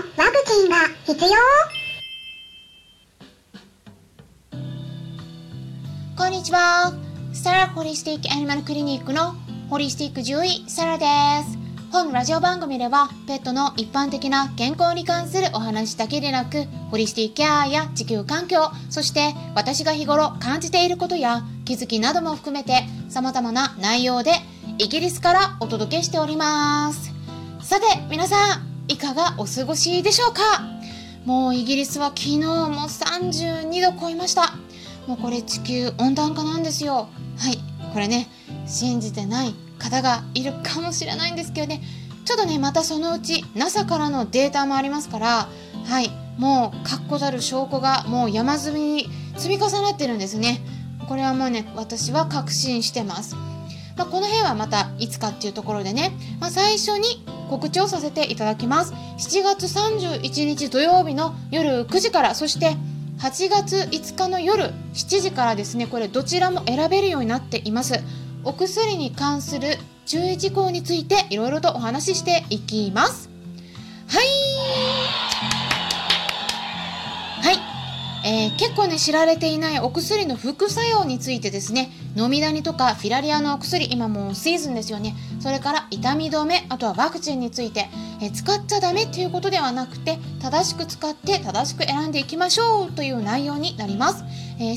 ワクチンが必要こんにちは。サラホリスティックアニマルクリニックのホリスティック獣医サラです。本ラジオ番組ではペットの一般的な健康に関するお話だけでなくホリスティックケアや地球環境そして私が日頃感じていることや気づきなども含めて様々な内容でイギリスからお届けしておりますさて皆さんいかがお過ごしでしょうか？もうイギリスは昨日も32度超えました。もうこれ地球温暖化なんですよ。はい。これね信じてない方がいるかもしれないんですけどね。ちょっとねまたそのうち NASA からのデータもありますから。はい。もう確固たる証拠がもう山積みに積み重なってるんですね。これはもうね私は確信してます。まあ、この辺はまたいつかっていうところでね、まあ、最初に告知をさせていただきます。7月31日土曜日の夜9時からそして8月5日の夜7時からですねこれどちらも選べるようになっています。お薬に関する注意事項についていろいろとお話ししていきます。はい。えー、結構ね知られていないお薬の副作用についてですね飲みダニとかフィラリアのお薬今もうシーズンですよね。それから痛み止めあとはワクチンについて、えー、使っちゃダメっていうことではなくて正しく使って正しく選んでいきましょうという内容になります。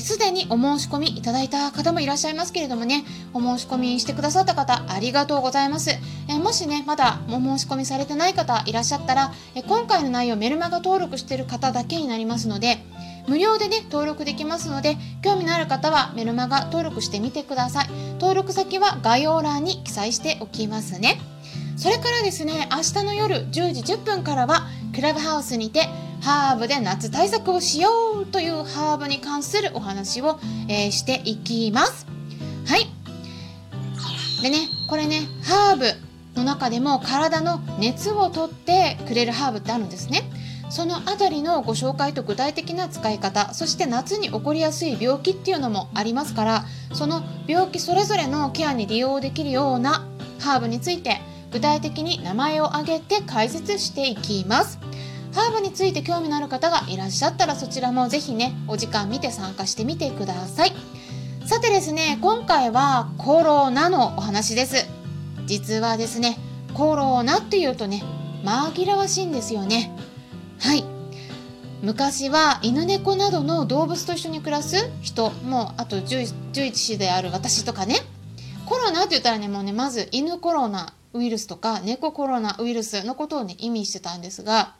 すで、ー、にお申し込みいただいた方もいらっしゃいますけれどもねお申し込みしてくださった方ありがとうございます、え、もしねまだお申し込みされてない方いらっしゃったら、え今回の内容メルマガ登録してる方だけになりますので無料でね登録できますので興味のある方はメルマガ登録してみてください。登録先は概要欄に記載しておきますね。それからですね明日の夜10時10分からはクラブハウスにてハーブで夏対策をしようというハーブに関するお話を、えー、していきます。はい。でねこれねハーブの中でも体の熱を取ってくれるハーブってあるんですね。そのあたりのご紹介と具体的な使い方そして夏に起こりやすい病気っていうのもありますからその病気それぞれのケアに利用できるようなハーブについて具体的に名前を挙げて解説していきます。ハーブについて興味のある方がいらっしゃったらそちらもぜひねお時間見て参加してみてください。さてですね今回はコロナのお話です。実はですねコロナっていうとね紛らわしいんですよね。はい。昔は犬猫などの動物と一緒に暮らす人もうあと獣医師である私とかね。コロナって言ったらねもうねまず犬コロナウイルスとか猫コロナウイルスのことをね意味してたんですが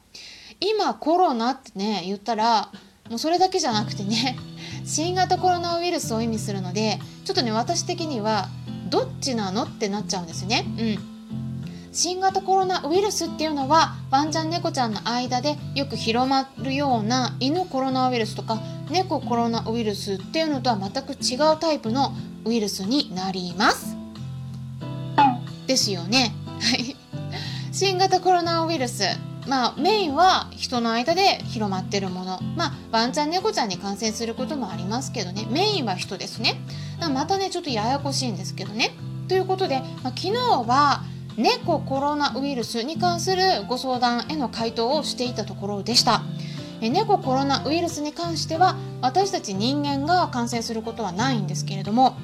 今コロナってね言ったらもうそれだけじゃなくてね新型コロナウイルスを意味するのでちょっとね私的にはどっちなのってなっちゃうんですね。うん。新型コロナウイルスっていうのはワンちゃん猫ちゃんの間でよく広まるような犬コロナウイルスとか猫コロナウイルスっていうのとは全く違うタイプのウイルスになります。ですよね。はい。新型コロナウイルス。まあメインは人の間で広まってるもの。まあワンちゃん猫ちゃんに感染することもありますけどね。メインは人ですね。またねちょっとややこしいんですけどね。ということで、まあ、昨日は猫コロナウイルスに関するご相談への回答をしていたところでした。猫コロナウイルスに関しては私たち人間が感染することはないんですけれども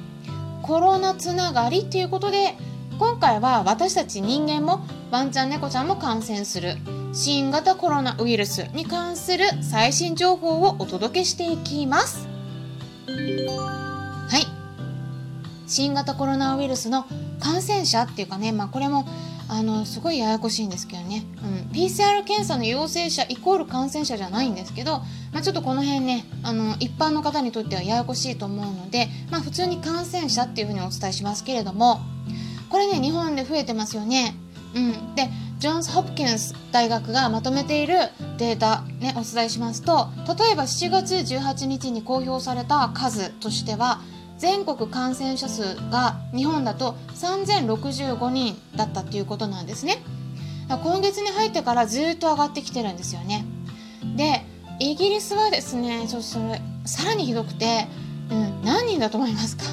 コロナつながりっていうことで今回は私たち人間もワンちゃん猫ちゃんも感染する新型コロナウイルスに関する最新情報をお届けしていきます。新型コロナウイルスの感染者っていうかね、まあ、これもあのすごいややこしいんですけどね、うん、PCR 検査の陽性者イコール感染者じゃないんですけど、まあ、ちょっとこの辺ねあの一般の方にとってはややこしいと思うので、まあ、普通に感染者っていうふうにお伝えしますけれどもこれね日本で増えてますよね。うん、でジョンズ・ホプキンス大学がまとめているデータ、ね、お伝えしますと例えば7月18日に公表された数としては全国感染者数が日本だと3065人だったっていうことなんですね。今月に入ってからずっと上がってきてるんですよね。でイギリスはですねちょっとそれさらにひどくて、うん、何人だと思いますか？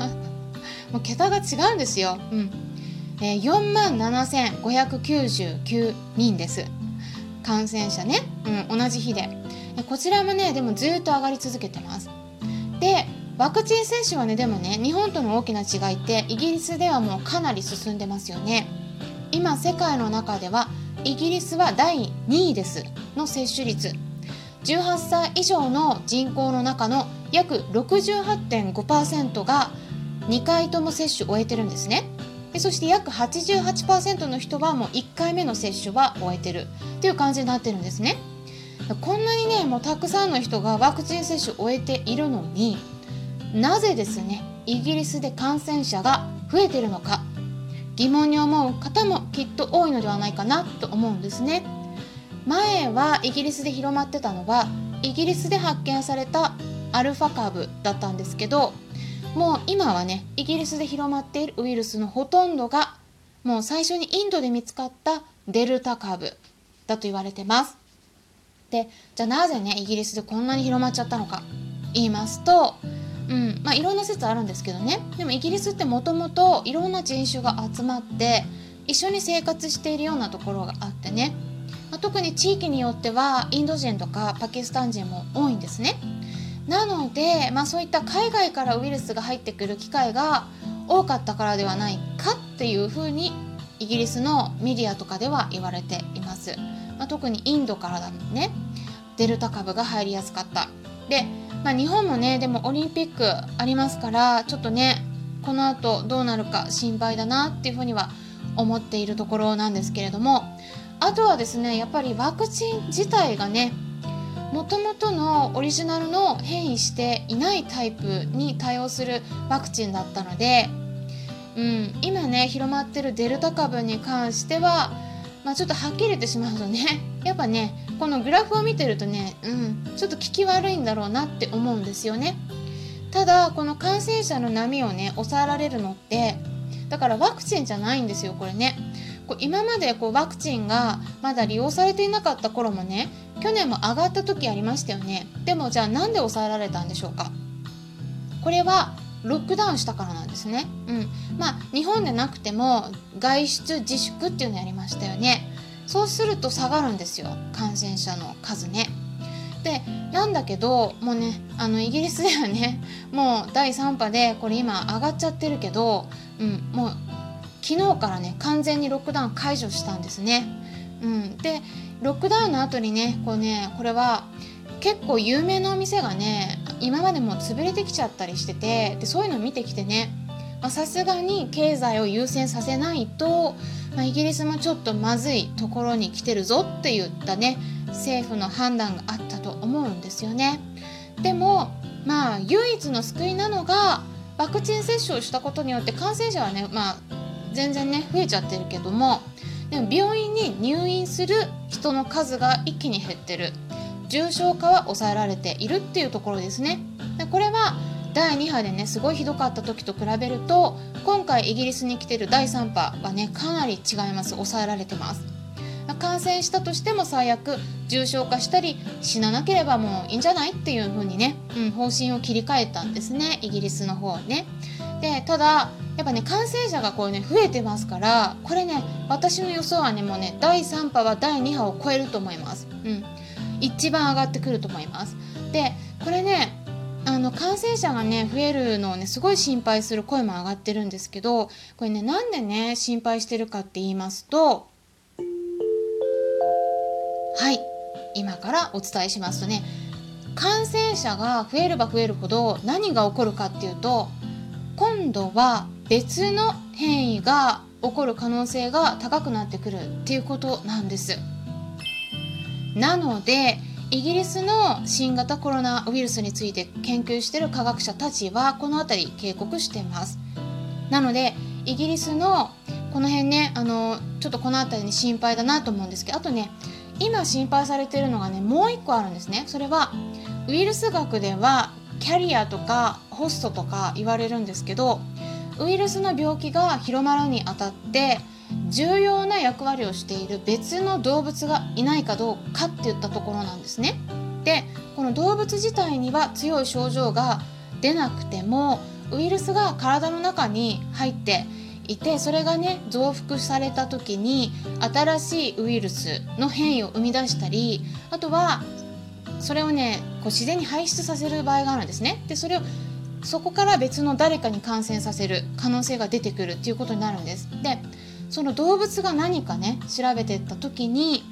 もう桁が違うんですよ、うん。えー、4万7599人です。感染者ね、うん、同じ日で。こちらもねでもずっと上がり続けてます。でワクチン接種はねでもね日本との大きな違いってイギリスではもうかなり進んでますよね。今世界の中ではイギリスは第2位です。の接種率。18歳以上の人口の中の約68.5%が2回とも接種を終えてるんですね。でそして約88%の人はもう1回目の接種は終えてる。っていう感じになってるんですね。こんなにねもうたくさんの人がワクチン接種を終えているのになぜですねイギリスで感染者が増えてるのか疑問に思う方もきっと多いのではないかなと思うんですね。前はイギリスで広まってたのはイギリスで発見されたアルファ株だったんですけどもう今はねイギリスで広まっているウイルスのほとんどがもう最初にインドで見つかったデルタ株だと言われてます。でじゃあなぜねイギリスでこんなに広まっちゃったのか言いますとうん。まあいろんな説あるんですけどね。でもイギリスってもともといろんな人種が集まって一緒に生活しているようなところがあってね、まあ、特に地域によってはインド人とかパキスタン人も多いんですね。なので、まあ、そういった海外からウイルスが入ってくる機会が多かったからではないかっていうふうにイギリスのメディアとかでは言われています、まあ、特にインドからだね。デルタ株が入りやすかった。で、まあ、日本もねでもオリンピックありますからちょっとねこの後どうなるか心配だなっていうふうには思っているところなんですけれどもあとはですねやっぱりワクチン自体がねもともとのオリジナルの変異していないタイプに対応するワクチンだったので、うん、今ね広まってるデルタ株に関しては、まあ、ちょっとはっきり言ってしまうとねやっぱねこのグラフを見てるとね、うん、ちょっと効き悪いんだろうなって思うんですよね。ただこの感染者の波をね抑えられるのってだからワクチンじゃないんですよこれね。こう今までこうワクチンがまだ利用されていなかった頃もね去年も上がった時ありましたよねでもじゃあなんで抑えられたんでしょうかこれはロックダウンしたからなんですね。うん。まあ、日本でなくても外出自粛っていうのやりましたよね。そうすると下がるんですよ。感染者の数ね。で、なんだけど、もうね、あの、イギリスではね、もう第3波で、これ今上がっちゃってるけど、うん、もう昨日からね完全にロックダウン解除したんですね。うん、でロックダウンの後にねこうねこれは結構有名なお店がね今までも潰れてきちゃったりしててでそういうの見てきてねさすがに経済を優先させないと、まあ、イギリスもちょっとまずいところに来てるぞって言ったね政府の判断があったと思うんですよね。でもまあ唯一の救いなのがワクチン接種をしたことによって感染者はね、まあ、全然ね増えちゃってるけどもでも病院に入院する人の数が一気に減ってる重症化は抑えられているっていうところですねでこれは第2波でねすごいひどかった時と比べると今回イギリスに来てる第3波はねかなり違います抑えられてます感染したとしても最悪重症化したり死ななければもういいんじゃないっていう風にね、うん、方針を切り替えたんですねイギリスの方ねでただやっぱね感染者がこうね増えてますからこれね私の予想はねもうね第3波は第2波を超えると思います。うん、一番上がってくると思います。でこれねあの感染者がね増えるのをねすごい心配する声も上がってるんですけどこれねなんでね心配してるかって言いますとはい今からお伝えしますとね感染者が増えれば増えるほど何が起こるかっていうと今度は別の変異が起こる可能性が高くなってくるっていうことなんです。なのでイギリスの新型コロナウイルスについて研究している科学者たちはこの辺り警告してます。なのでイギリスのこの辺ねあのちょっとこの辺りに心配だなと思うんですけどあとね今心配されてるのがねもう一個あるんですね。それはウイルス学ではキャリアとかホストとか言われるんですけどウイルスの病気が広まるにあたって重要な役割をしている別の動物がいないかどうかっていったところなんですね。でこの動物自体には強い症状が出なくてもウイルスが体の中に入っていてそれがね増幅された時に新しいウイルスの変異を生み出したりあとはそれをねこう自然に排出させる場合があるんですね。でそれをそこから別の誰かに感染させる可能性が出てくるっていうことになるんです。でその動物が何かね調べてった時に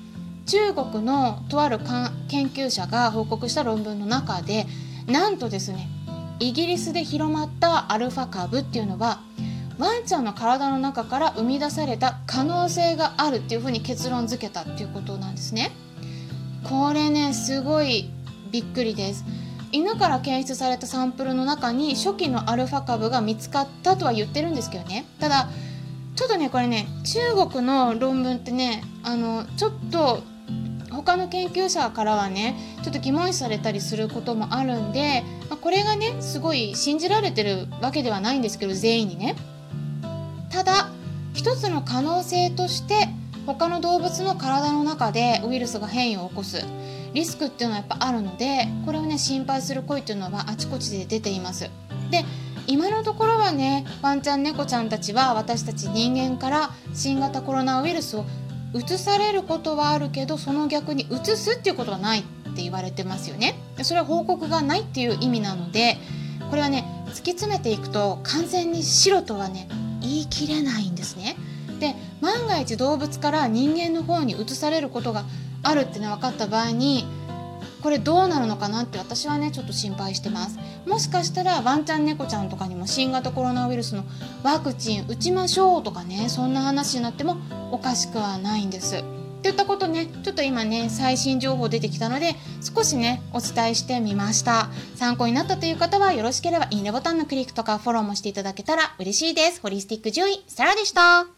中国のとある研究者が報告した論文の中でなんとですねイギリスで広まったアルファ株っていうのはワンちゃんの体の中から生み出された可能性があるっていうふうに結論付けたっていうことなんですね。これねすごいびっくりです。犬から検出されたサンプルの中に初期のアルファ株が見つかったとは言ってるんですけどねただちょっとねこれね中国の論文ってねあのちょっと他の研究者からはねちょっと疑問視されたりすることもあるんで、まあ、これがねすごい信じられてるわけではないんですけど全員にね。ただ一つの可能性として他の動物の体の中でウイルスが変異を起こす。リスクっていうのはやっぱあるのでこれをね心配する声っていうのはあちこちで出ています。で今のところはねワンちゃん猫ちゃんたちは私たち人間から新型コロナウイルスを移されることはあるけどその逆に移すっていうことはないって言われてますよね。それは報告がないっていう意味なのでこれはね突き詰めていくと完全に白とはね言い切れないんですね。で万が一動物から人間の方に移されることがあるってね分かった場合にこれどうなるのかなって私はねちょっと心配してます。もしかしたらワンちゃん猫ちゃんとかにも新型コロナウイルスのワクチン打ちましょうとかねそんな話になってもおかしくはないんです。っていったことねちょっと今ね最新情報出てきたので少しねお伝えしてみました。参考になったという方はよろしければいいねボタンのクリックとかフォローもしていただけたら嬉しいです。ホリスティック獣医サラでした。